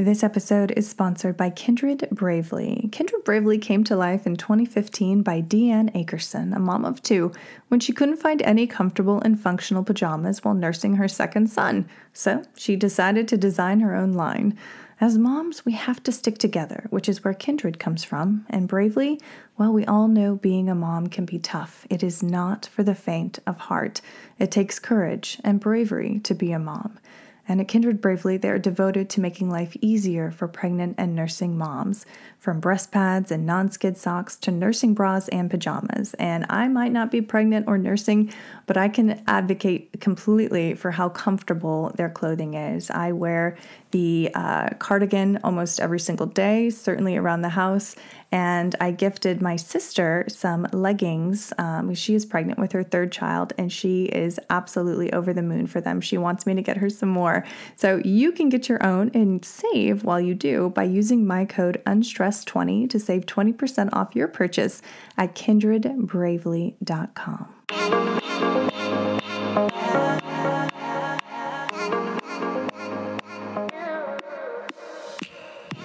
This episode is sponsored by Kindred Bravely. Kindred Bravely came to life in 2015 by Deanne Akerson, a mom of two, when she couldn't find any comfortable and functional pajamas while nursing her second son. So she decided to design her own line. As moms, we have to stick together, which is where Kindred comes from. And Bravely, well, we all know being a mom can be tough. It is not for the faint of heart. It takes courage and bravery to be a mom. And at Kindred Bravely, they are devoted to making life easier for pregnant and nursing moms, from breast pads and non skid socks to nursing bras and pajamas. And I might not be pregnant or nursing, but I can advocate completely for how comfortable their clothing is. I wear the uh, cardigan almost every single day, certainly around the house. And I gifted my sister some leggings. Um, she is pregnant with her third child, and she is absolutely over the moon for them. She wants me to get her some more. So you can get your own and save while you do by using my code UNSTRESS20 to save 20% off your purchase at kindredbravely.com.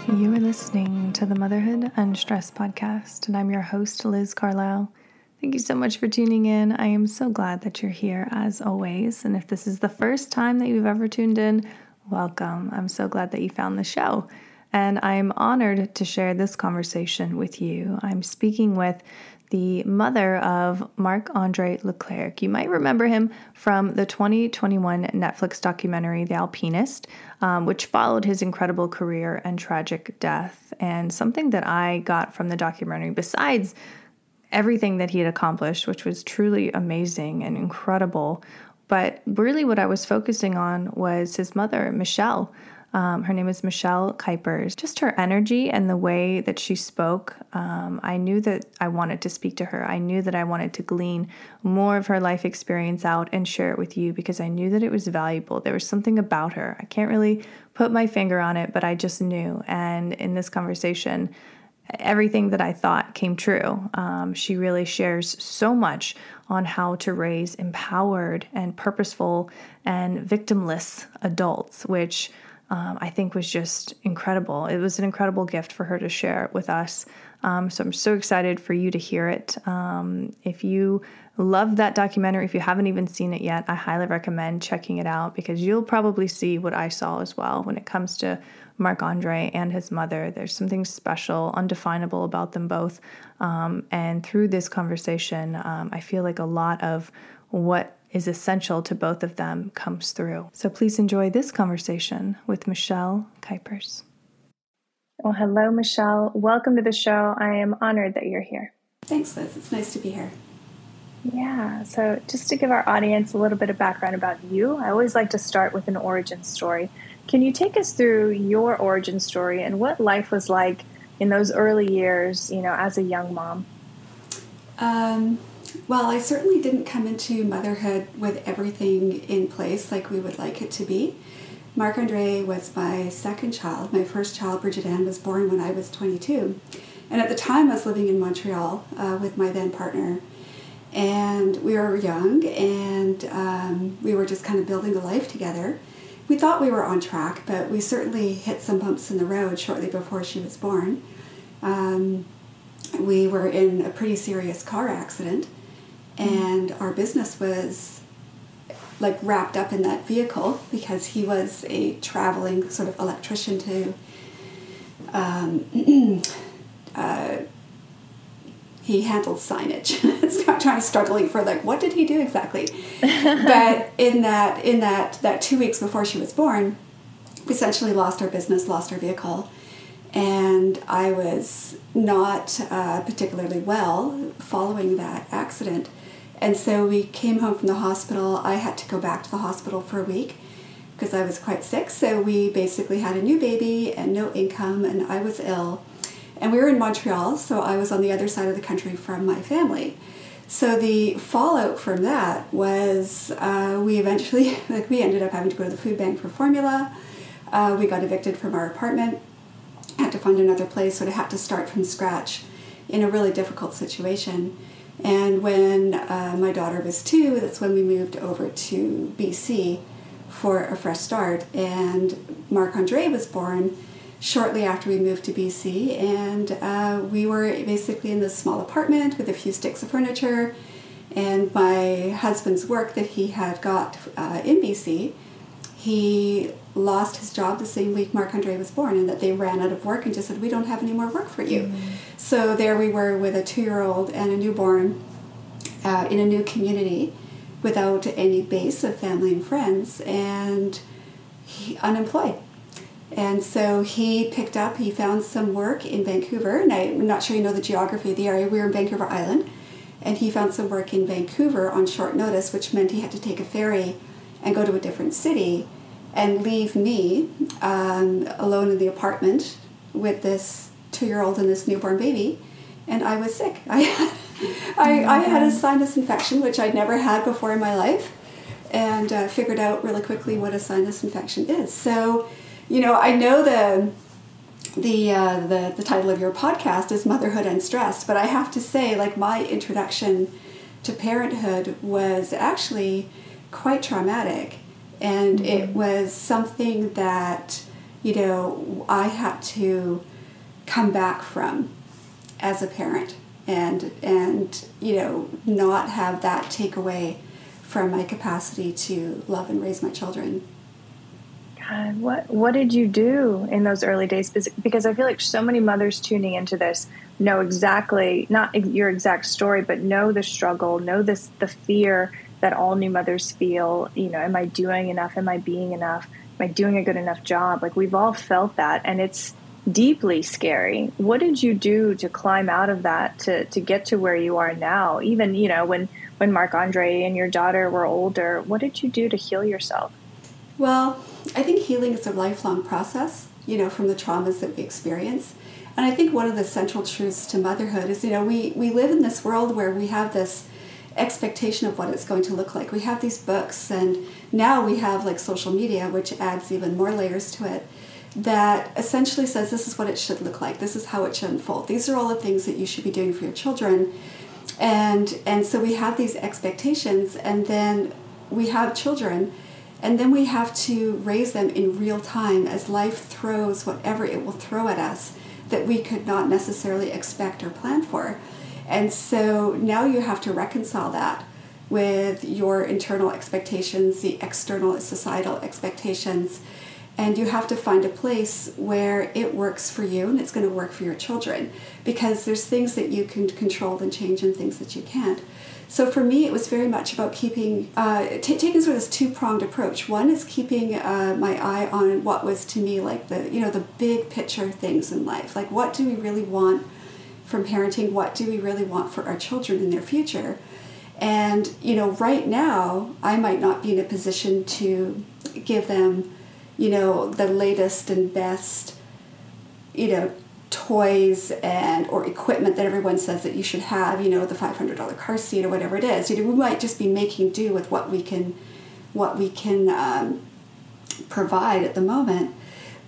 You are listening to the Motherhood Unstressed podcast, and I'm your host, Liz Carlisle. Thank you so much for tuning in. I am so glad that you're here as always. And if this is the first time that you've ever tuned in, welcome. I'm so glad that you found the show. And I'm honored to share this conversation with you. I'm speaking with the mother of Marc Andre Leclerc. You might remember him from the 2021 Netflix documentary, The Alpinist, um, which followed his incredible career and tragic death. And something that I got from the documentary, besides everything that he had accomplished, which was truly amazing and incredible, but really what I was focusing on was his mother, Michelle. Um, her name is Michelle Kuipers. Just her energy and the way that she spoke, um, I knew that I wanted to speak to her. I knew that I wanted to glean more of her life experience out and share it with you because I knew that it was valuable. There was something about her. I can't really put my finger on it, but I just knew. And in this conversation, everything that I thought came true. Um, she really shares so much on how to raise empowered and purposeful and victimless adults, which um, I think was just incredible. It was an incredible gift for her to share with us. Um, so I'm so excited for you to hear it. Um, if you love that documentary, if you haven't even seen it yet, I highly recommend checking it out because you'll probably see what I saw as well when it comes to Marc Andre and his mother. There's something special, undefinable about them both. Um, and through this conversation, um, I feel like a lot of what is essential to both of them comes through. So please enjoy this conversation with Michelle Kuipers. Well, hello, Michelle. Welcome to the show. I am honored that you're here. Thanks, Liz. It's nice to be here. Yeah, so just to give our audience a little bit of background about you, I always like to start with an origin story. Can you take us through your origin story and what life was like in those early years, you know, as a young mom? Um, well, I certainly didn't come into motherhood with everything in place like we would like it to be. Marc Andre was my second child. My first child, Bridget Ann, was born when I was 22. And at the time, I was living in Montreal uh, with my then partner. And we were young and um, we were just kind of building a life together. We thought we were on track, but we certainly hit some bumps in the road shortly before she was born. Um, we were in a pretty serious car accident and our business was like wrapped up in that vehicle because he was a traveling sort of electrician to um, uh, he handled signage. It's not trying to struggling for like what did he do exactly? But in that in that that two weeks before she was born we essentially lost our business lost our vehicle. And i was not uh, particularly well following that accident and so we came home from the hospital. I had to go back to the hospital for a week because I was quite sick. So we basically had a new baby and no income, and I was ill. And we were in Montreal, so I was on the other side of the country from my family. So the fallout from that was uh, we eventually, like, we ended up having to go to the food bank for formula. Uh, we got evicted from our apartment, had to find another place, sort of had to start from scratch in a really difficult situation. And when uh, my daughter was two, that's when we moved over to BC for a fresh start. And Marc Andre was born shortly after we moved to BC, and uh, we were basically in this small apartment with a few sticks of furniture. And my husband's work that he had got uh, in BC, he lost his job the same week Marc Andre was born, and that they ran out of work and just said, We don't have any more work for you. Mm-hmm. So there we were with a two year old and a newborn uh, in a new community without any base of family and friends, and he, unemployed. And so he picked up, he found some work in Vancouver, and I'm not sure you know the geography of the area. We were in Vancouver Island, and he found some work in Vancouver on short notice, which meant he had to take a ferry and go to a different city and leave me um, alone in the apartment with this two year old and this newborn baby. And I was sick. I had, I, I had a sinus infection, which I'd never had before in my life, and uh, figured out really quickly what a sinus infection is. So, you know, I know the the uh, the the title of your podcast is Motherhood Unstressed but I have to say, like my introduction to parenthood was actually quite traumatic, and mm-hmm. it was something that you know I had to come back from as a parent, and and you know not have that take away from my capacity to love and raise my children. God, what what did you do in those early days? Because I feel like so many mothers tuning into this know exactly not your exact story, but know the struggle, know this the fear that all new mothers feel. You know, am I doing enough? Am I being enough? Am I doing a good enough job? Like we've all felt that, and it's deeply scary. What did you do to climb out of that to to get to where you are now? Even you know when when Marc Andre and your daughter were older, what did you do to heal yourself? Well, I think healing is a lifelong process, you know, from the traumas that we experience. And I think one of the central truths to motherhood is, you know, we, we live in this world where we have this expectation of what it's going to look like. We have these books, and now we have like social media, which adds even more layers to it, that essentially says this is what it should look like, this is how it should unfold. These are all the things that you should be doing for your children. And, and so we have these expectations, and then we have children and then we have to raise them in real time as life throws whatever it will throw at us that we could not necessarily expect or plan for. And so now you have to reconcile that with your internal expectations, the external societal expectations, and you have to find a place where it works for you and it's going to work for your children because there's things that you can control and change and things that you can't. So for me, it was very much about keeping, uh, t- taking sort of this two pronged approach. One is keeping uh, my eye on what was to me like the, you know, the big picture things in life. Like what do we really want from parenting? What do we really want for our children in their future? And, you know, right now, I might not be in a position to give them, you know, the latest and best, you know, toys and or equipment that everyone says that you should have you know the $500 car seat or whatever it is you know we might just be making do with what we can what we can um, provide at the moment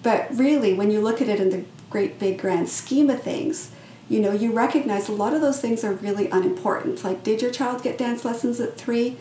but really when you look at it in the great big grand scheme of things you know you recognize a lot of those things are really unimportant like did your child get dance lessons at three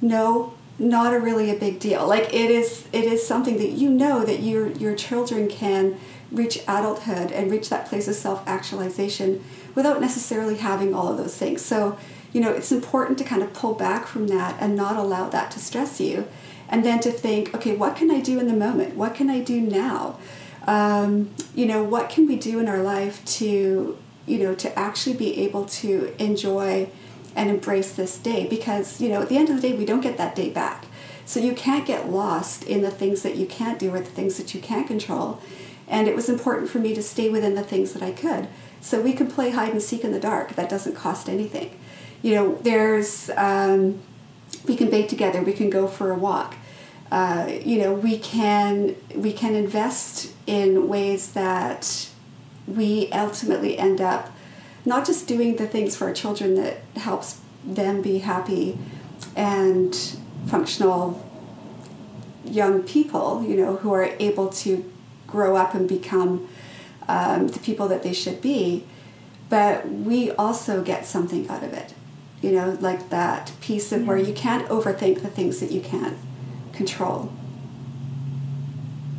no not a really a big deal like it is it is something that you know that your your children can reach adulthood and reach that place of self actualization without necessarily having all of those things. So, you know, it's important to kind of pull back from that and not allow that to stress you. And then to think, okay, what can I do in the moment? What can I do now? Um, you know, what can we do in our life to, you know, to actually be able to enjoy and embrace this day? Because, you know, at the end of the day, we don't get that day back. So you can't get lost in the things that you can't do or the things that you can't control and it was important for me to stay within the things that I could. So we could play hide and seek in the dark. That doesn't cost anything. You know, there's, um, we can bake together, we can go for a walk. uh, you know, we can we can invest in ways that we ultimately end up not just doing the things for our children that helps them be happy and functional young people, you know, who are able to grow up and become um, the people that they should be, but we also get something out of it. You know, like that piece of yeah. where you can't overthink the things that you can't control.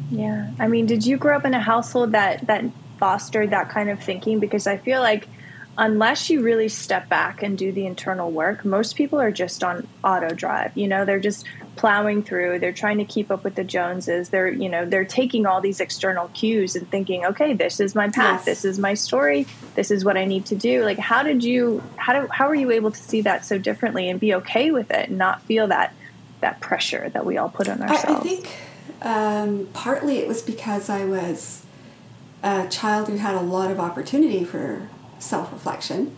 Yeah. I mean, did you grow up in a household that that fostered that kind of thinking because I feel like unless you really step back and do the internal work, most people are just on auto drive. You know, they're just plowing through, they're trying to keep up with the Joneses. They're, you know, they're taking all these external cues and thinking, okay, this is my path, yes. this is my story, this is what I need to do. Like how did you how do how are you able to see that so differently and be okay with it and not feel that that pressure that we all put on ourselves? I, I think um, partly it was because I was a child who had a lot of opportunity for self reflection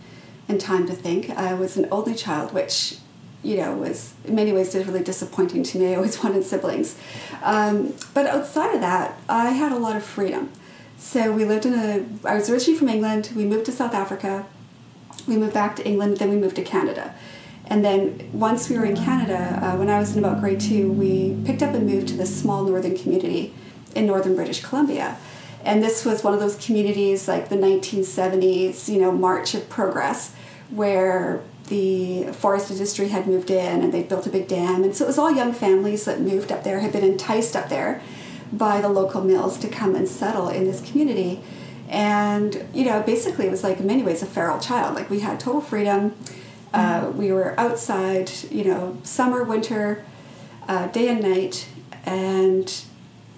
and time to think. I was an only child, which you know was in many ways really disappointing to me. I always wanted siblings, um, but outside of that, I had a lot of freedom. So we lived in a. I was originally from England. We moved to South Africa. We moved back to England. Then we moved to Canada. And then once we were in Canada, uh, when I was in about grade two, we picked up and moved to this small northern community in northern British Columbia and this was one of those communities like the 1970s you know march of progress where the forest industry had moved in and they built a big dam. And so it was all young families that moved up there had been enticed up there by the local mills to come and settle in this community. And you know basically it was like in many ways a feral child. Like we had total freedom. Uh, mm-hmm. we were outside you know summer winter uh, day and night and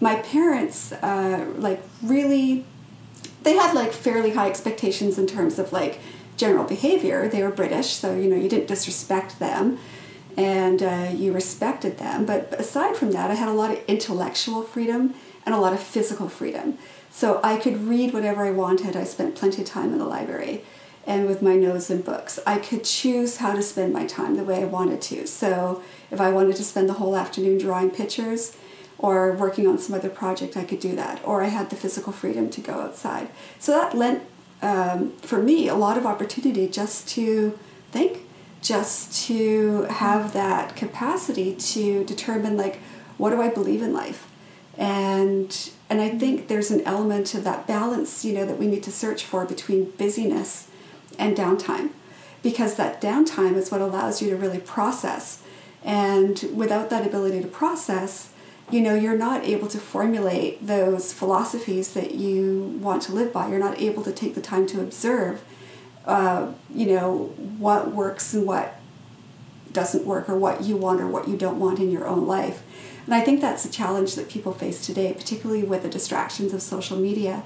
my parents uh, like really they had like fairly high expectations in terms of like general behavior. They were british so you know you didn't disrespect them and uh, you respected them. But aside from that i had a lot of intellectual freedom and a lot of physical freedom. So i could read whatever i wanted. I spent plenty of time in the library and with my nose in books. I could choose how to spend my time the way i wanted to. So if i wanted to spend the whole afternoon drawing pictures or working on some other project, I could do that. Or I had the physical freedom to go outside. So that lent, um, for me, a lot of opportunity just to think, just to have that capacity to determine, like, what do I believe in life? And and I think there's an element of that balance, you know, that we need to search for between busyness and downtime. Because that downtime is what allows you to really process. And without that ability to process, you know you're not able to formulate those philosophies that you want to live by. You're not able to take the time to observe uh, you know what works and what doesn't work or what you want or what you don't want in your own life. And i think that's a challenge that people face today particularly with the distractions of social media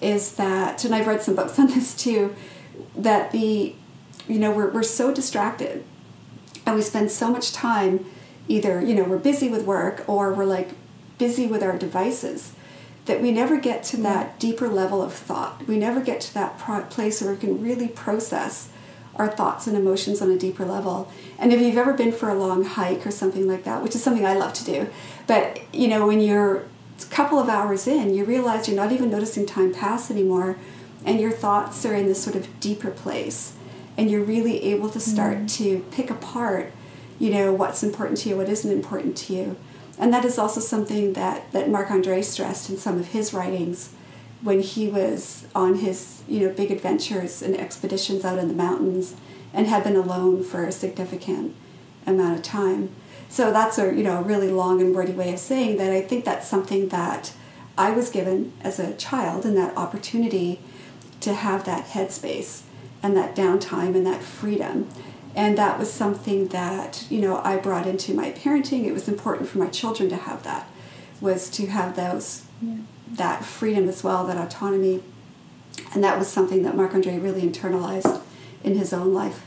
is that and i've read some books on this too that the you know we're, we're so distracted and we spend so much time either you know we're busy with work or we're like busy with our devices that we never get to that deeper level of thought we never get to that pro- place where we can really process our thoughts and emotions on a deeper level and if you've ever been for a long hike or something like that which is something i love to do but you know when you're a couple of hours in you realize you're not even noticing time pass anymore and your thoughts are in this sort of deeper place and you're really able to start mm. to pick apart you know what's important to you, what isn't important to you, and that is also something that that Marc Andre stressed in some of his writings when he was on his you know big adventures and expeditions out in the mountains and had been alone for a significant amount of time. So that's a you know a really long and wordy way of saying that I think that's something that I was given as a child and that opportunity to have that headspace and that downtime and that freedom and that was something that you know i brought into my parenting. It was important for my children to have that was to have those yeah. that freedom as well that autonomy. And that was something that marc andre really internalized in his own life.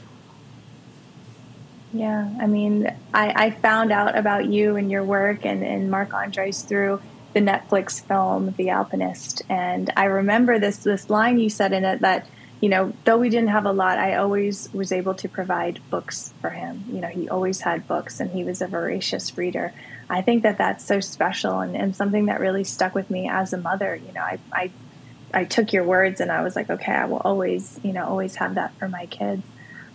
Yeah i mean i, I found out about you and your work and, and marc andre's through the netflix film the alpinist. And i remember this this line you said in it that you know, though we didn't have a lot, I always was able to provide books for him. You know, he always had books and he was a voracious reader. I think that that's so special and, and something that really stuck with me as a mother. You know, I, I, I took your words and I was like, okay, I will always, you know, always have that for my kids.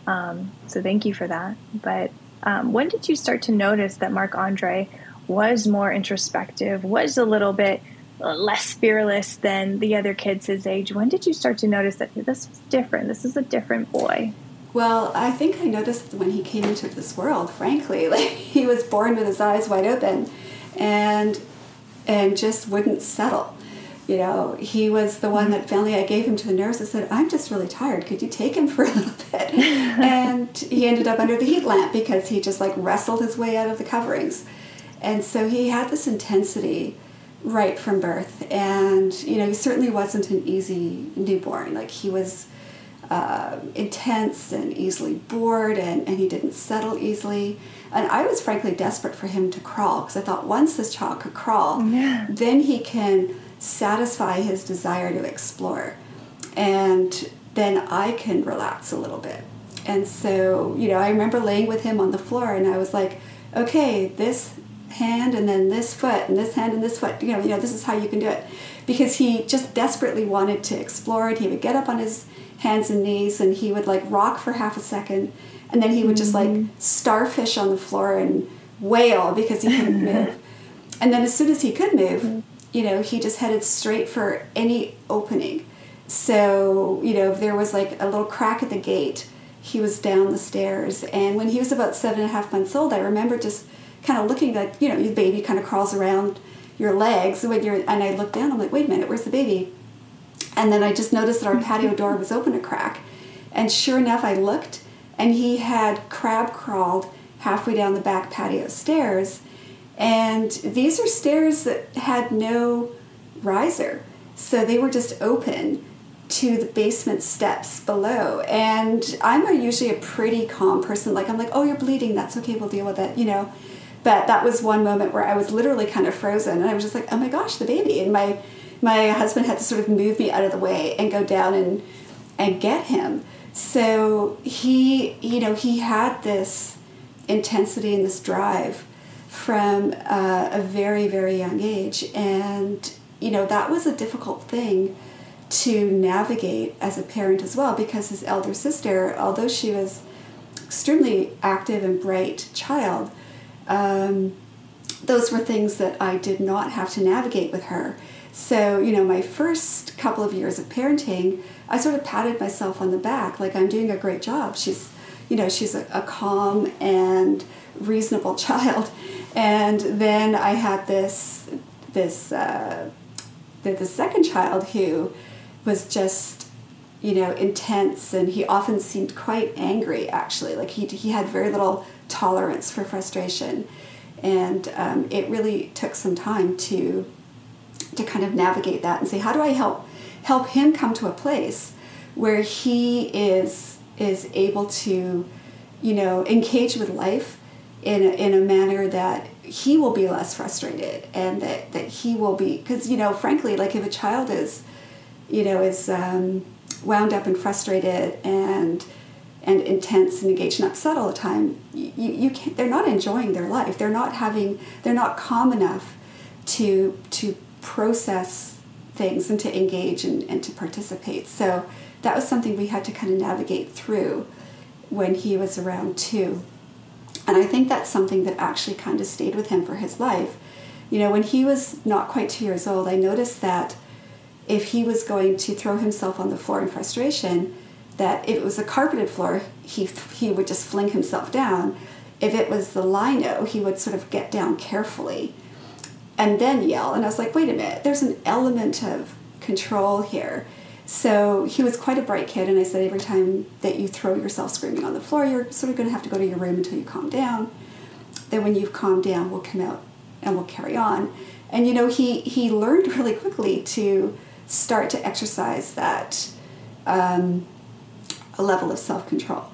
Um, so thank you for that. But um, when did you start to notice that Marc Andre was more introspective, was a little bit Uh, less fearless than the other kids his age? When did you start to notice that this was different? This is a different boy. Well, I think I noticed when he came into this world, frankly, like he was born with his eyes wide open and and just wouldn't settle. You know, he was the one that finally I gave him to the nurse and said, I'm just really tired. Could you take him for a little bit? and he ended up under the heat lamp because he just like wrestled his way out of the coverings. And so he had this intensity right from birth. And, you know, he certainly wasn't an easy newborn. Like he was uh, intense and easily bored and, and he didn't settle easily. And I was frankly desperate for him to crawl because I thought once this child could crawl, yeah. then he can satisfy his desire to explore. And then I can relax a little bit. And so, you know, I remember laying with him on the floor and I was like, okay, this hand and then this foot and this hand and this foot, you know, you know, this is how you can do it. Because he just desperately wanted to explore it. He would get up on his hands and knees and he would like rock for half a second and then he would just like mm-hmm. starfish on the floor and wail because he couldn't move. And then as soon as he could move, mm-hmm. you know, he just headed straight for any opening. So, you know, if there was like a little crack at the gate, he was down the stairs. And when he was about seven and a half months old, I remember just kind of looking like, you know, your baby kind of crawls around your legs when you're, and I looked down, I'm like, wait a minute, where's the baby? And then I just noticed that our patio door was open a crack. And sure enough, I looked and he had crab crawled halfway down the back patio stairs. And these are stairs that had no riser. So they were just open to the basement steps below. And I'm usually a pretty calm person. Like, I'm like, oh, you're bleeding. That's okay. We'll deal with it, you know. But that was one moment where I was literally kind of frozen. And I was just like, oh my gosh, the baby. And my my husband had to sort of move me out of the way and go down and and get him. So he, you know, he had this intensity and this drive from uh, a very very young age, and you know that was a difficult thing to navigate as a parent as well because his elder sister, although she was extremely active and bright child, um, those were things that I did not have to navigate with her. So, you know, my first couple of years of parenting, I sort of patted myself on the back like I'm doing a great job. She's, you know, she's a, a calm and reasonable child. And then I had this, this, uh, the, the second child who was just, you know, intense and he often seemed quite angry actually. Like he, he had very little tolerance for frustration. And um, it really took some time to to kind of navigate that and say, how do I help help him come to a place where he is is able to, you know, engage with life in a, in a manner that he will be less frustrated and that, that he will be because you know frankly like if a child is you know is um, wound up and frustrated and and intense and engaged and upset all the time you, you can't they're not enjoying their life they're not having they're not calm enough to to process things and to engage and, and to participate. So that was something we had to kind of navigate through when he was around two. And I think that's something that actually kind of stayed with him for his life. You know, when he was not quite two years old, I noticed that if he was going to throw himself on the floor in frustration, that if it was a carpeted floor, he, he would just fling himself down. If it was the lino, he would sort of get down carefully and then yell. And I was like, wait a minute, there's an element of control here. So he was quite a bright kid, and I said, every time that you throw yourself screaming on the floor, you're sort of going to have to go to your room until you calm down. Then, when you've calmed down, we'll come out and we'll carry on. And you know, he he learned really quickly to start to exercise that um, a level of self control.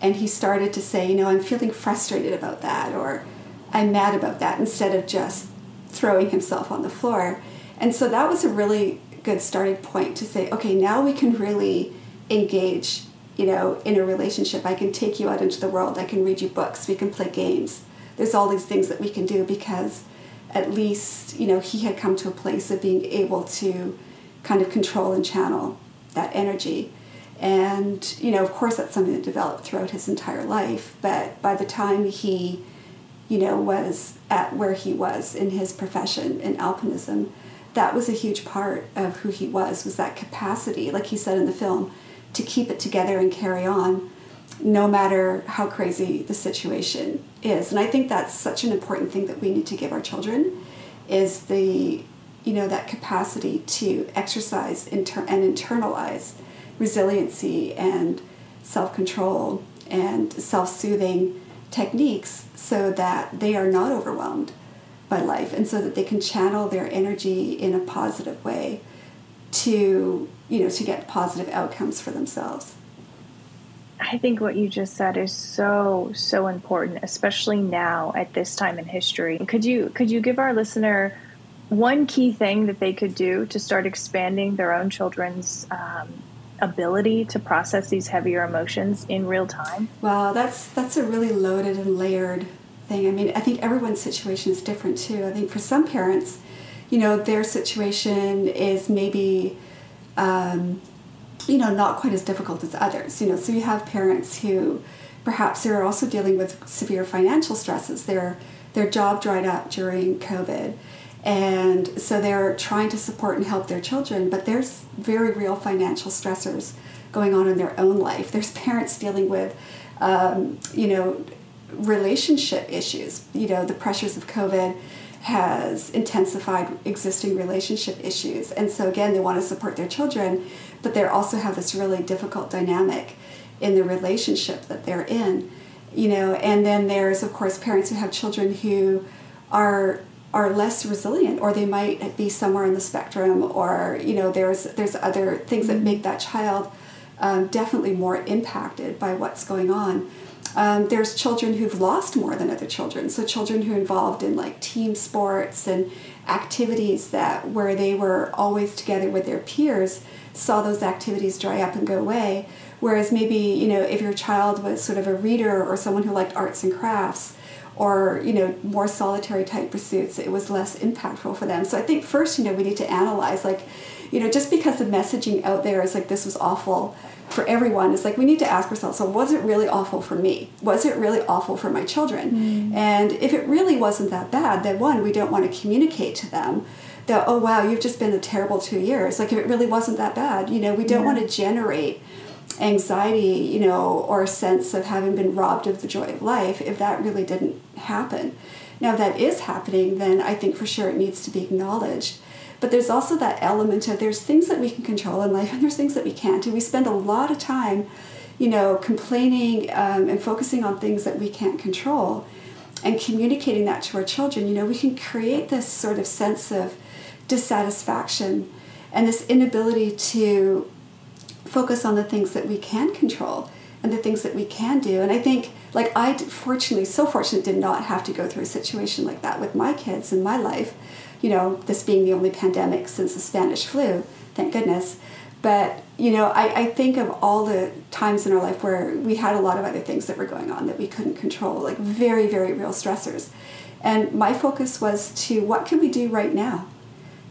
And he started to say, you know, I'm feeling frustrated about that, or I'm mad about that, instead of just throwing himself on the floor. And so that was a really good starting point to say, okay, now we can really engage you know in a relationship i can take you out into the world i can read you books we can play games there's all these things that we can do because at least you know he had come to a place of being able to kind of control and channel that energy. And you know of course that's something that developed throughout his entire life but by the time he you know was at where he was in his profession in alpinism that was a huge part of who he was was that capacity like he said in the film to keep it together and carry on no matter how crazy the situation is. And i think that's such an important thing that we need to give our children is the you know that capacity to exercise inter- and internalize resiliency and self-control and self-soothing techniques so that they are not overwhelmed by life and so that they can channel their energy in a positive way to you know to get positive outcomes for themselves I think what you just said is so so important, especially now at this time in history. Could you could you give our listener one key thing that they could do to start expanding their own children's um, ability to process these heavier emotions in real time? Well, that's that's a really loaded and layered thing. I mean, I think everyone's situation is different too. I think for some parents, you know, their situation is maybe. Um, you know, not quite as difficult as others. You know, so you have parents who perhaps they're also dealing with severe financial stresses. Their their job dried up during COVID. And so they're trying to support and help their children, but there's very real financial stressors going on in their own life. There's parents dealing with, um, you know, relationship issues. You know, the pressures of COVID has intensified existing relationship issues. And so, again, they want to support their children, but they also have this really difficult dynamic in the relationship that they're in. You know, and then there's, of course, parents who have children who are are less resilient or they might be somewhere in the spectrum or you know there's there's other things that make that child um, definitely more impacted by what's going on um, there's children who've lost more than other children. So children who are involved in like team sports and activities that where they were always together with their peers saw those activities dry up and go away. Whereas maybe you know if your child was sort of a reader or someone who liked arts and crafts or you know more solitary type pursuits, it was less impactful for them. So I think first you know we need to analyze like you know just because the messaging out there is like this was awful for everyone it's like we need to ask ourselves so was it really awful for me was it really awful for my children mm. and if it really wasn't that bad then one we don't want to communicate to them that oh wow you've just been a terrible two years like if it really wasn't that bad you know we don't yeah. want to generate anxiety you know or a sense of having been robbed of the joy of life if that really didn't happen now if that is happening then i think for sure it needs to be acknowledged but there's also that element of there's things that we can control in life and there's things that we can't. And we spend a lot of time, you know, complaining um, and focusing on things that we can't control and communicating that to our children. You know, we can create this sort of sense of dissatisfaction and this inability to focus on the things that we can control and the things that we can do. And I think, like, I fortunately, so fortunate, did not have to go through a situation like that with my kids in my life you know, this being the only pandemic since the Spanish flu, thank goodness. But, you know, I, I think of all the times in our life where we had a lot of other things that were going on that we couldn't control, like very, very real stressors. And my focus was to what can we do right now?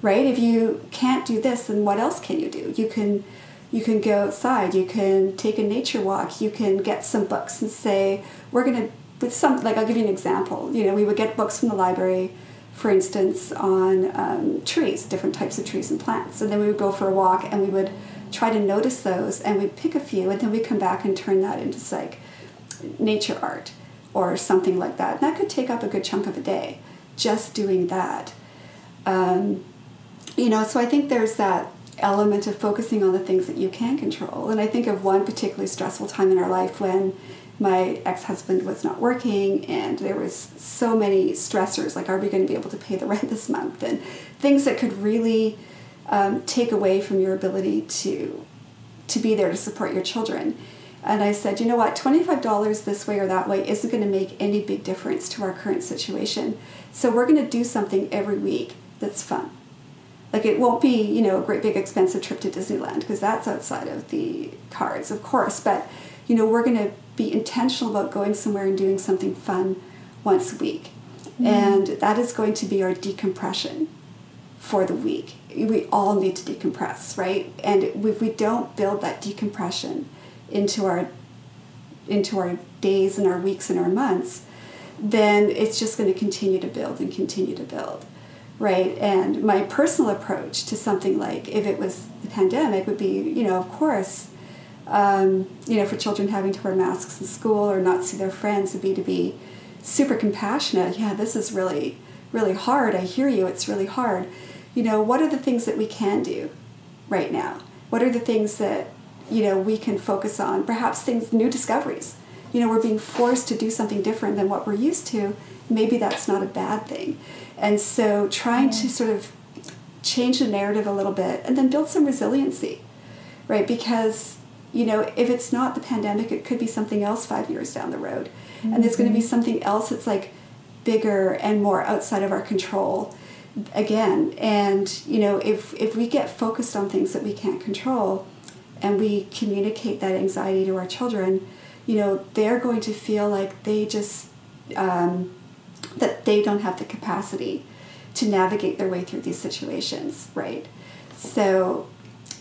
Right? If you can't do this, then what else can you do? You can you can go outside, you can take a nature walk, you can get some books and say, we're gonna with some like I'll give you an example. You know, we would get books from the library for instance, on um, trees, different types of trees and plants. And then we would go for a walk and we would try to notice those and we'd pick a few and then we'd come back and turn that into like nature art or something like that. And that could take up a good chunk of a day just doing that. Um, you know, so I think there's that element of focusing on the things that you can control. And I think of one particularly stressful time in our life when my ex-husband was not working and there was so many stressors like are we going to be able to pay the rent this month? And things that could really um, take away from your ability to to be there to support your children. And i said you know what? $25 this way or that way isn't going to make any big difference to our current situation. So we're going to do something every week that's fun Like it won't be, you know, a great big expensive trip to Disneyland because that's outside of the cards, of course. But, you know, we're going to be intentional about going somewhere and doing something fun once a week. Mm-hmm. And that is going to be our decompression for the week. We all need to decompress, right? And if we don't build that decompression into our into our days and our weeks and our months, then it's just going to continue to build and continue to build, right? And my personal approach to something like if it was the pandemic would be, you know, of course, um, you know, for children having to wear masks in school or not see their friends would be to be super compassionate. Yeah, this is really, really hard. I hear you. It's really hard. You know, what are the things that we can do right now? What are the things that you know we can focus on perhaps things new discoveries you know we're being forced to do something different than what we're used to maybe that's not a bad thing and so trying to sort of change the narrative a little bit and then build some resiliency right because you know if it's not the pandemic it could be something else five years down the road mm-hmm. and there's going to be mm-hmm. something else that's like bigger and more outside of our control again and you know if if we get focused on things that we can't control and we communicate that anxiety to our children, you know, they're going to feel like they just, um, that they don't have the capacity to navigate their way through these situations, right? So,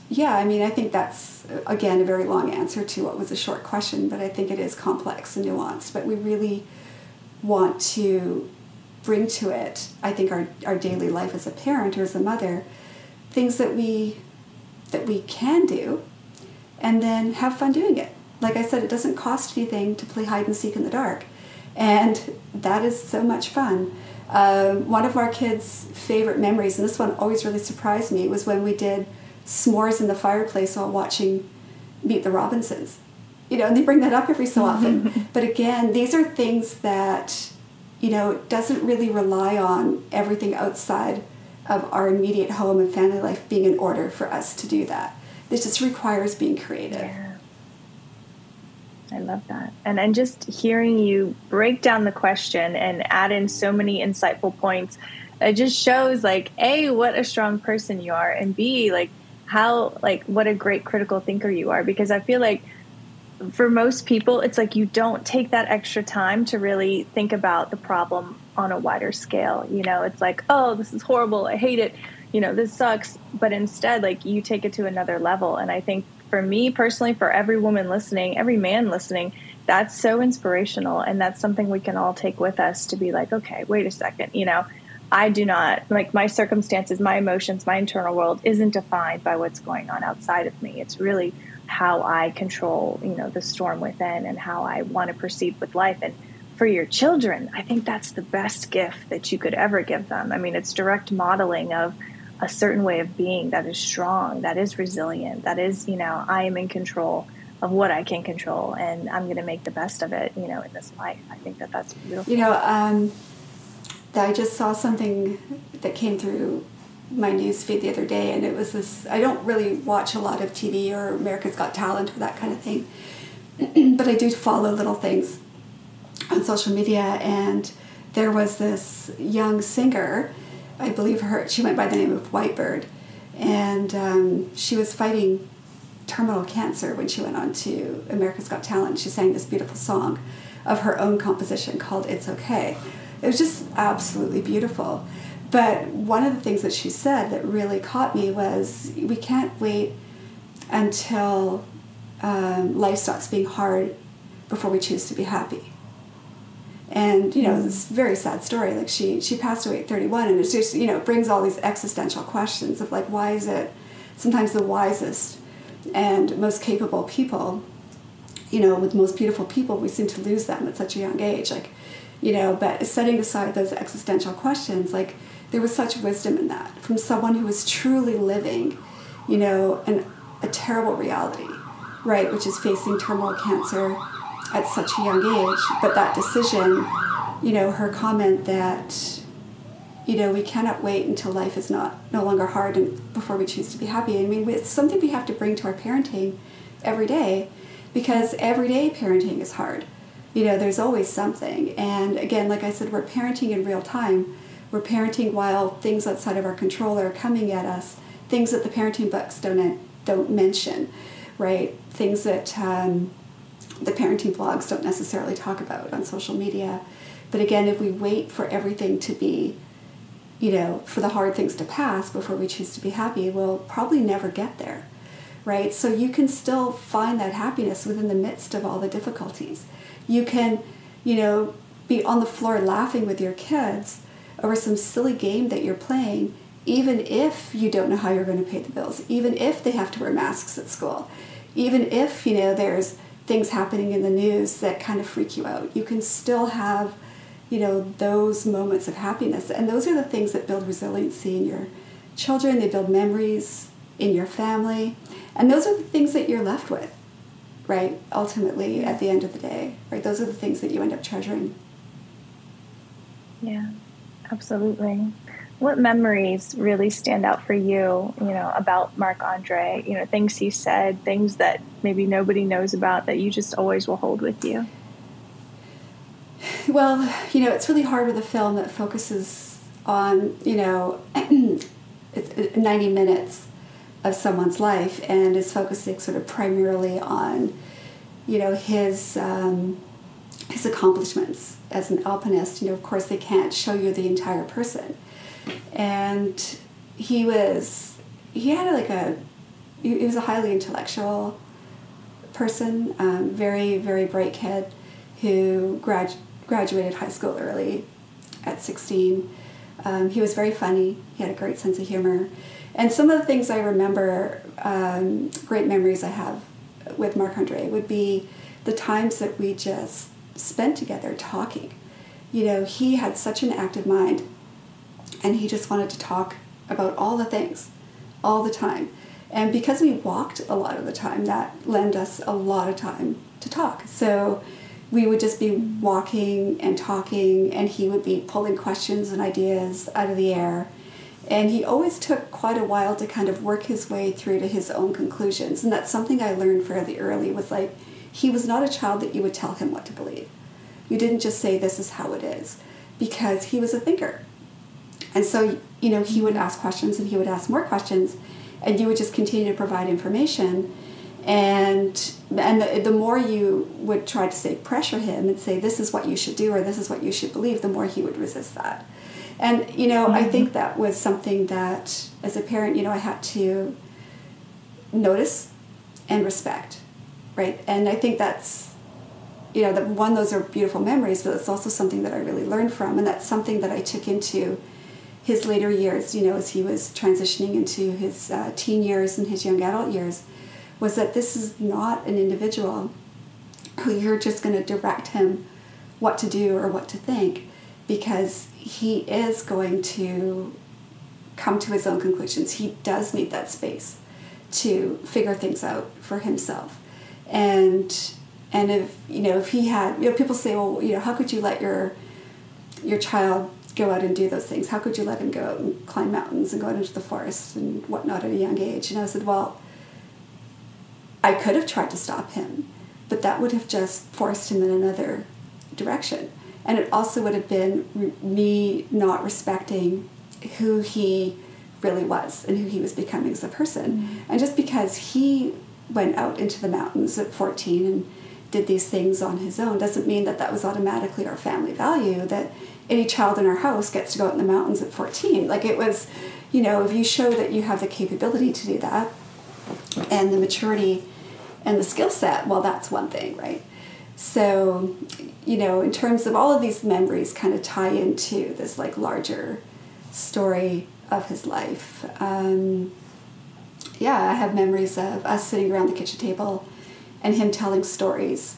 yeah, I mean, I think that's, again, a very long answer to what was a short question, but I think it is complex and nuanced. But we really want to bring to it, I think, our, our daily life as a parent or as a mother, things that we that we can do and then have fun doing it. Like I said, it doesn't cost anything to play hide and seek in the dark, and that is so much fun. Um, one of our kids' favorite memories, and this one always really surprised me, was when we did s'mores in the fireplace while watching Meet the Robinsons. You know, and they bring that up every so often. but again, these are things that, you know, doesn't really rely on everything outside of our immediate home and family life being in order for us to do that. This just requires being creative. Yeah. I love that. And and just hearing you break down the question and add in so many insightful points, it just shows like A, what a strong person you are, and B, like how like what a great critical thinker you are. Because I feel like for most people, it's like you don't take that extra time to really think about the problem on a wider scale. You know, it's like, oh, this is horrible. I hate it you know, this sucks. But instead, like you take it to another level. And I think for me personally, for every woman listening, every man listening, that's so inspirational. And that's something we can all take with us to be like, okay, wait a second, you know, I do not like my circumstances, my emotions, my internal world isn't defined by what's going on outside of me. It's really how I control, you know, the storm within and how I want to proceed with life. And for your children, I think that's the best gift that you could ever give them. I mean, it's direct modeling of a certain way of being that is strong, that is resilient, that is, you know, I am in control of what I can control and I'm going to make the best of it, you know, in this life. I think that that's beautiful. You know, um, I just saw something that came through my news feed the other day and it was this I don't really watch a lot of TV or America's Got Talent or that kind of thing. but I do follow little things on social media and there was this young singer I believe her, she went by the name of Nightbirde, and um, she was fighting terminal cancer when she went on to America's Got Talent. She sang this beautiful song of her own composition called It's Okay. It was just absolutely beautiful. But one of the things that she said that really caught me was we can't wait until um, life stops being hard before we choose to be happy and you know this very sad story like she she passed away at 31 and it's just you know brings all these existential questions of like why is it sometimes the wisest and most capable people you know with most beautiful people we seem to lose them at such a young age like you know but setting aside those existential questions like there was such wisdom in that from someone who was truly living you know an, a terrible reality right which is facing terminal cancer at such a young age. But that decision, you know, her comment that, you know, we cannot wait until life is not no longer hard and before we choose to be happy. I mean, it's something we have to bring to our parenting every day because everyday parenting is hard. You know, there's always something. And again, like I said, we're parenting in real time. We're parenting while things outside of our control are coming at us, things that the parenting books don't don't mention, right? Things that um, the parenting blogs don't necessarily talk about on social media. But again, if we wait for everything to be, you know, for the hard things to pass before we choose to be happy, we'll probably never get there, right? So you can still find that happiness within the midst of all the difficulties. You can, you know, be on the floor laughing with your kids over some silly game that you're playing, even if you don't know how you're going to pay the bills, even if they have to wear masks at school, even if, you know, there's things happening in the news that kind of freak you out. You can still have, you know, those moments of happiness. And those are the things that build resiliency in your children, they build memories in your family. And those are the things that you're left with, right? Ultimately, at the end of the day, right? Those are the things that you end up treasuring. Yeah, absolutely. What memories really stand out for you, you know, about Marc Andre? You know, things he said, things that maybe nobody knows about that you just always will hold with you? Well, you know, it's really hard with a film that focuses on, you know, 90 minutes of someone's life and is focusing sort of primarily on, you know, his um, his accomplishments as an alpinist. You know, of course, they can't show you the entire person, and he was he had like a he was a highly intellectual person, um, very very bright kid who grad, graduated high school early at 16. Um, he was very funny. He had a great sense of humor. And some of the things I remember, um, great memories I have with Marc Andre, would be the times that we just spent together talking. You know, he had such an active mind and he just wanted to talk about all the things all the time. And because we walked a lot of the time, that lent us a lot of time to talk. So we would just be walking and talking, and he would be pulling questions and ideas out of the air. And he always took quite a while to kind of work his way through to his own conclusions. And that's something I learned fairly early was like, he was not a child that you would tell him what to believe. You didn't just say, this is how it is, because he was a thinker. And so, you know, he would ask questions and he would ask more questions, and you would just continue to provide information. And and the, the more you would try to say pressure him and say this is what you should do or this is what you should believe, the more he would resist that. And you know, mm-hmm. I think that was something that as a parent, you know, I had to notice and respect right? And I think that's, you know, that one, those are beautiful memories, but it's also something that I really learned from, and that's something that I took into his later years, you know, as he was transitioning into his uh, teen years and his young adult years, was that this is not an individual who you're just going to direct him what to do or what to think, because he is going to come to his own conclusions. He does need that space to figure things out for himself and and if you know if he had you know people say well you know how could you let your your child go out and do those things. How could you let him go out and climb mountains and go out into the forest and whatnot at a young age? And i said well i could have tried to stop him but that would have just forced him in another direction. And it also would have been me not respecting who he really was and who he was becoming as a person. Mm-hmm. and just because he went out into the mountains at 14 and did these things on his own doesn't mean that that was automatically our family value that any child in our house gets to go out in the mountains at 14 like it was you know if you show that you have the capability to do that and the maturity and the skill set well that's one thing right? So you know in terms of all of these memories kind of tie into this like larger story of his life. Um, yeah, I have memories of us sitting around the kitchen table and him telling stories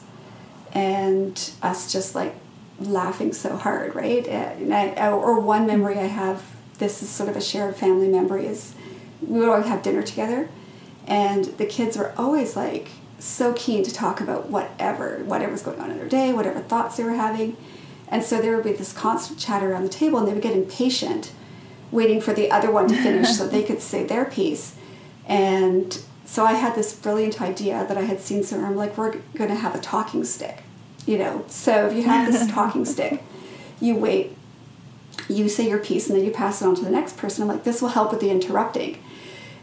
and us just like laughing so hard, right? And I, or one memory I have, this is sort of a shared family memory, is we would always have dinner together and the kids were always like so keen to talk about whatever, whatever was going on in their day, whatever thoughts they were having. And so there would be this constant chatter around the table and they would get impatient waiting for the other one to finish so they could say their piece. And so I had this brilliant idea that I had seen somewhere. I'm like, we're going to have a talking stick, you know. So if you have this talking stick, you wait you say your piece and then you pass it on to the next person. I'm like, this will help with the interrupting.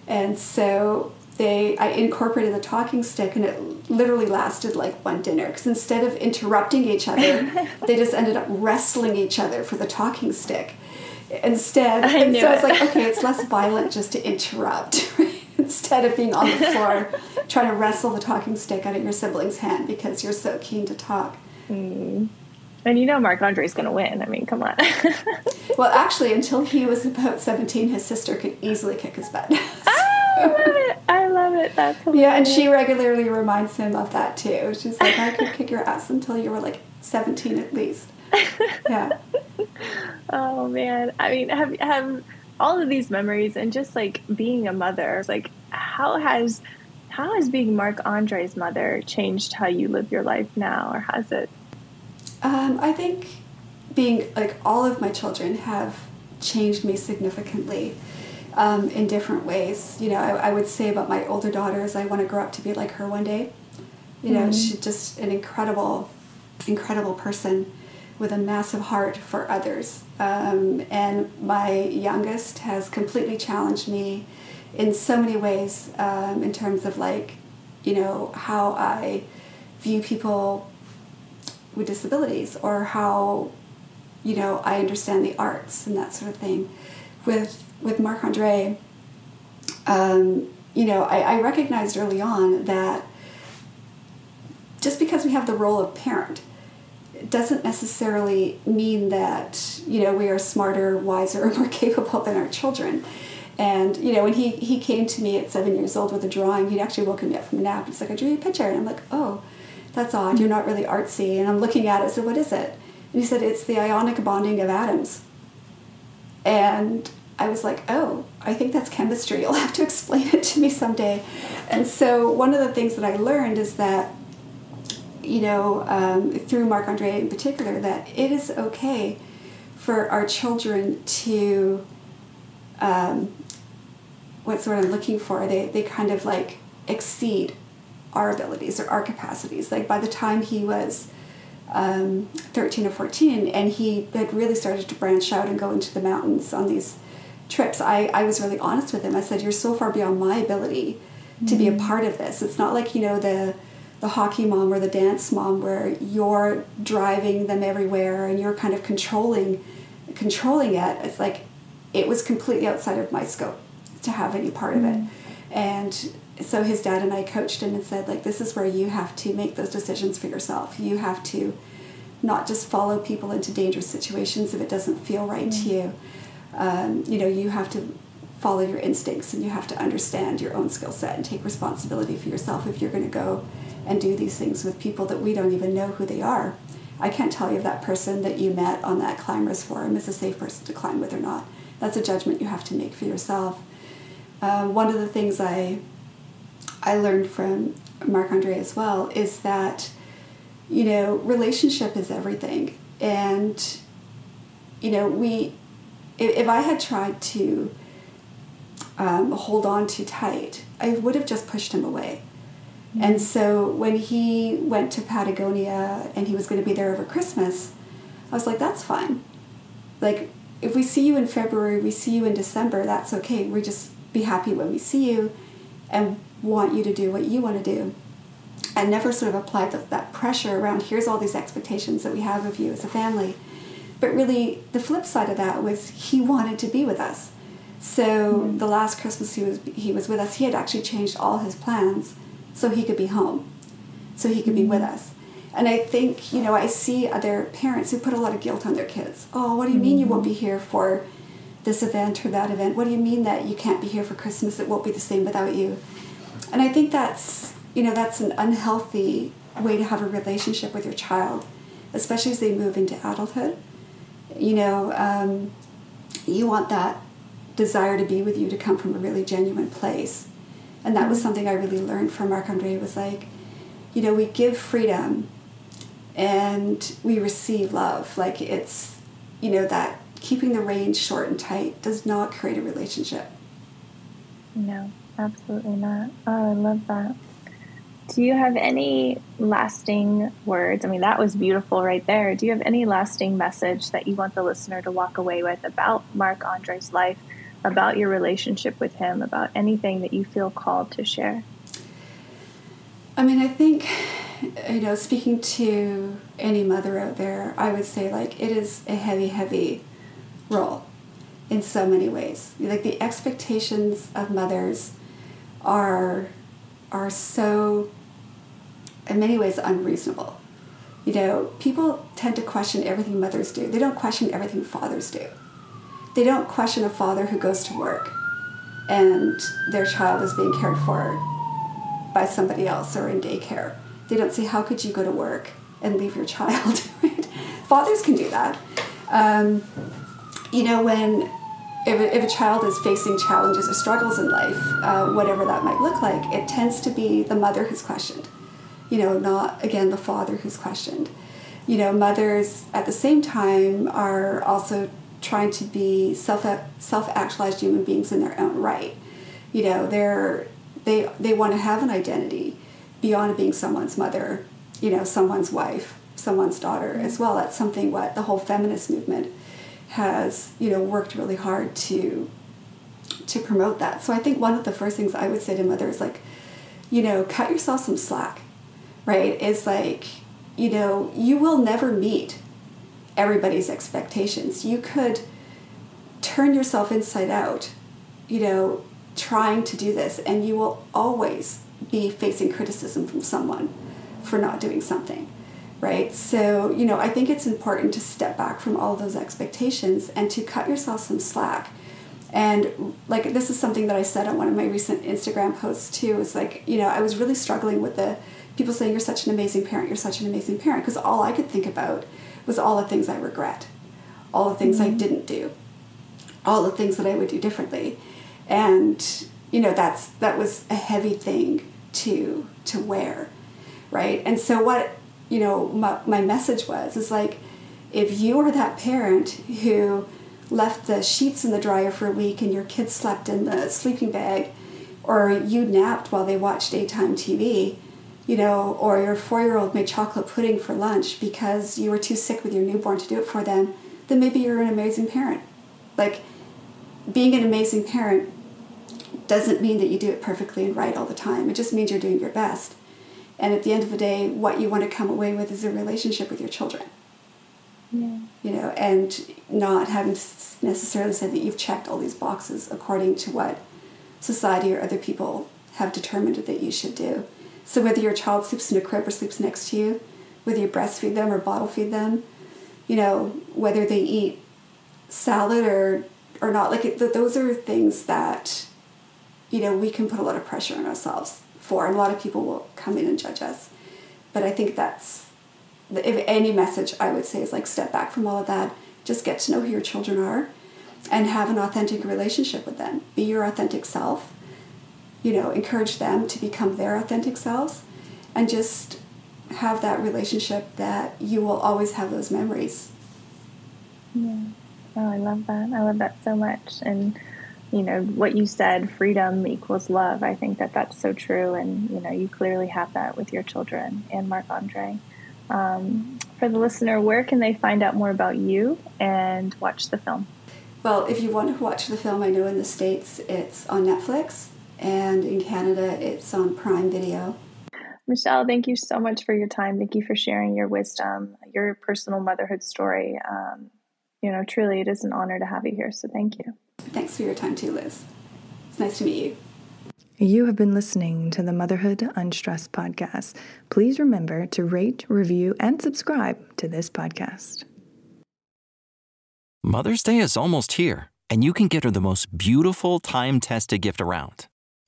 And so they I incorporated the talking stick and it literally lasted like one dinner because instead of interrupting each other, they just ended up wrestling each other for the talking stick. Instead, I and so it. it's like, okay, it's less violent just to interrupt. Instead of being on the floor trying to wrestle the talking stick out of your sibling's hand because you're so keen to talk. Mm. And you know Marc Andre's going to win. I mean, come on. well, actually, until he was about 17, his sister could easily kick his butt. I love it. I love it. That's hilarious. Yeah, and she regularly reminds him of that too. She's like, I could kick your ass until you were like 17 at least. Yeah. oh, man. I mean, have, have all of these memories and just like being a mother, like, how has. How has being Marc Andre's mother changed how you live your life now, or has it? Um, I think being like all of my children have changed me significantly um, in different ways. You know, I, I, would say about my older daughters, I want to grow up to be like her one day. You know, mm-hmm. she's just an incredible, incredible person with a massive heart for others. Um, and my youngest has completely challenged me in so many ways um, in terms of like, you know, how I view people with disabilities or how you know I understand the arts and that sort of thing. With with Marc Andre, um, you know, I, I recognized early on that just because we have the role of parent doesn't necessarily mean that you know we are smarter, wiser, or more capable than our children. And you know, when he he came to me at seven years old with a drawing, he'd actually woken me up from a nap. He's like, "I drew you a picture," and I'm like, "Oh." that's odd. You're not really artsy. And I'm looking at it. So what is it? And he said, it's the ionic bonding of atoms. And I was like, oh, I think that's chemistry. You'll have to explain it to me someday. And so one of the things that I learned is that, you know, um, through Marc Andre in particular, that it is okay for our children to, um, what's what I'm looking for, they, they kind of like exceed our abilities or our capacities. Like by the time he was um, 13 or 14 and he had really started to branch out and go into the mountains on these trips, I, I was really honest with him. I said, You're so far beyond my ability mm-hmm. to be a mm. part of this. It's not like, you know, the the hockey mom or the dance mom where you're driving them everywhere and you're kind of controlling controlling it. It's like it was completely outside of my scope to have any part mm-hmm. of it. Mm. And so his dad and I coached him and said, like, this is where you have to make those decisions for yourself. You have to not just follow people into dangerous situations if it doesn't feel right mm-hmm. to you. Um, you know, you have to follow your instincts and you have to understand your own skill set and take responsibility for yourself if you're going to go and do these things with people that we don't even know who they are. I can't tell you if that person that you met on that climbers forum is a safe person to climb with or not. That's a judgment you have to make for yourself. Uh, one of the things I I learned from Marc Andre as well is that, you know, relationship is everything. And, you know, we, if, if I had tried to um, hold on too tight, I would have just pushed him away. Mm-hmm. And so when he went to Patagonia and he was going to be there over Christmas, I was like, that's fine. Like, if we see you in February, we see you in December, that's okay. We just be happy when we see you. And want you to do what you want to do. I never sort of applied the, that pressure around here's all these expectations that we have of you as a family. But really, the flip side of that was he wanted to be with us. So mm-hmm. the last Christmas he was he was with us, he had actually changed all his plans so he could be home, so he could be with us. And I think you know I see other parents who put a lot of guilt on their kids. Oh, what do you mean you won't be here for this event or that event? What do you mean that you can't be here for Christmas? It won't be the same without you. And I think that's, you know, that's an unhealthy way to have a relationship with your child, especially as they move into adulthood. You know, um, you want that desire to be with you to come from a really genuine place. And that was something I really learned from Marc Andre was like, you know, we give freedom and we receive love. Like it's, you know, that keeping the range short and tight does not create a relationship. No absolutely not. Oh, I love that. Do you have any lasting words? I mean, that was beautiful right there. Do you have any lasting message that you want the listener to walk away with about Marc Andre's life, about your relationship with him, about anything that you feel called to share? I mean, I think, you know, speaking to any mother out there, I would say, like, it is a heavy, heavy role in so many ways. Like, the expectations of mothers are are so in many ways unreasonable you know people tend to question everything mothers do they don't question everything fathers do they don't question a father who goes to work and their child is being cared for by somebody else or in daycare they don't say how could you go to work and leave your child fathers can do that um, you know when if a, if a child is facing challenges or struggles in life, uh, whatever that might look like, it tends to be the mother who's questioned. You know, not again the father who's questioned. You know, mothers at the same time are also trying to be self self actualized human beings in their own right. You know, they're they they want to have an identity beyond being someone's mother. You know, someone's wife, someone's daughter mm-hmm. as well. That's something what the whole feminist movement has you know worked really hard to to promote that. So I think one of the first things I would say to mothers like, you know, cut yourself some slack, right? Is like, you know, you will never meet everybody's expectations. You could turn yourself inside out, you know, trying to do this, and you will always be facing criticism from someone for not doing something right? So, you know, I think it's important to step back from all those expectations and to cut yourself some slack. And like this is something that I said on one of my recent Instagram posts too. Is like, you know, I was really struggling with the people saying you're such an amazing parent, you're such an amazing parent, because all I could think about was all the things I regret, all the things mm-hmm. I didn't do, all the things that I would do differently. And, you know, that's that was a heavy thing to to wear. Right. And so what you know my, my message was is like if you are that parent who left the sheets in the dryer for a week and your kids slept in the sleeping bag or you napped while they watched daytime tv you know or your four-year-old made chocolate pudding for lunch because you were too sick with your newborn to do it for them then maybe you're an amazing parent. Like being an amazing parent doesn't mean that you do it perfectly and right all the time. It just means you're doing your best. And at the end of the day what you want to come away with is a relationship with your children. Yeah. you know and not having necessarily said that you've checked all these boxes according to what society or other people have determined that you should do so whether your child sleeps in a crib or sleeps next to you whether you breastfeed them or bottle feed them you know whether they eat salad or or not like those are things that you know we can put a lot of pressure on ourselves for, and a lot of people will come in and judge us. But I think that's, if any message I would say is like step back from all of that, just get to know who your children are, and have an authentic relationship with them. Be your authentic self. You know, encourage them to become their authentic selves, and just have that relationship that you will always have those memories. Yeah. Oh, I love that. I love that so much. And you know what you said freedom equals love i think that that's so true and you know you clearly have that with your children and marc andre um, for the listener where can they find out more about you and watch the film well if you want to watch the film i know in the states it's on netflix and in canada it's on prime video michelle thank you so much for your time thank you for sharing your wisdom your personal motherhood story um, you know truly it is an honor to have you here so thank you Thanks for your time too, Liz. It's nice to meet you. You have been listening to the Motherhood Unstressed podcast. Please remember to rate, review, and subscribe to this podcast. Mother's Day is almost here, and you can get her the most beautiful time tested gift around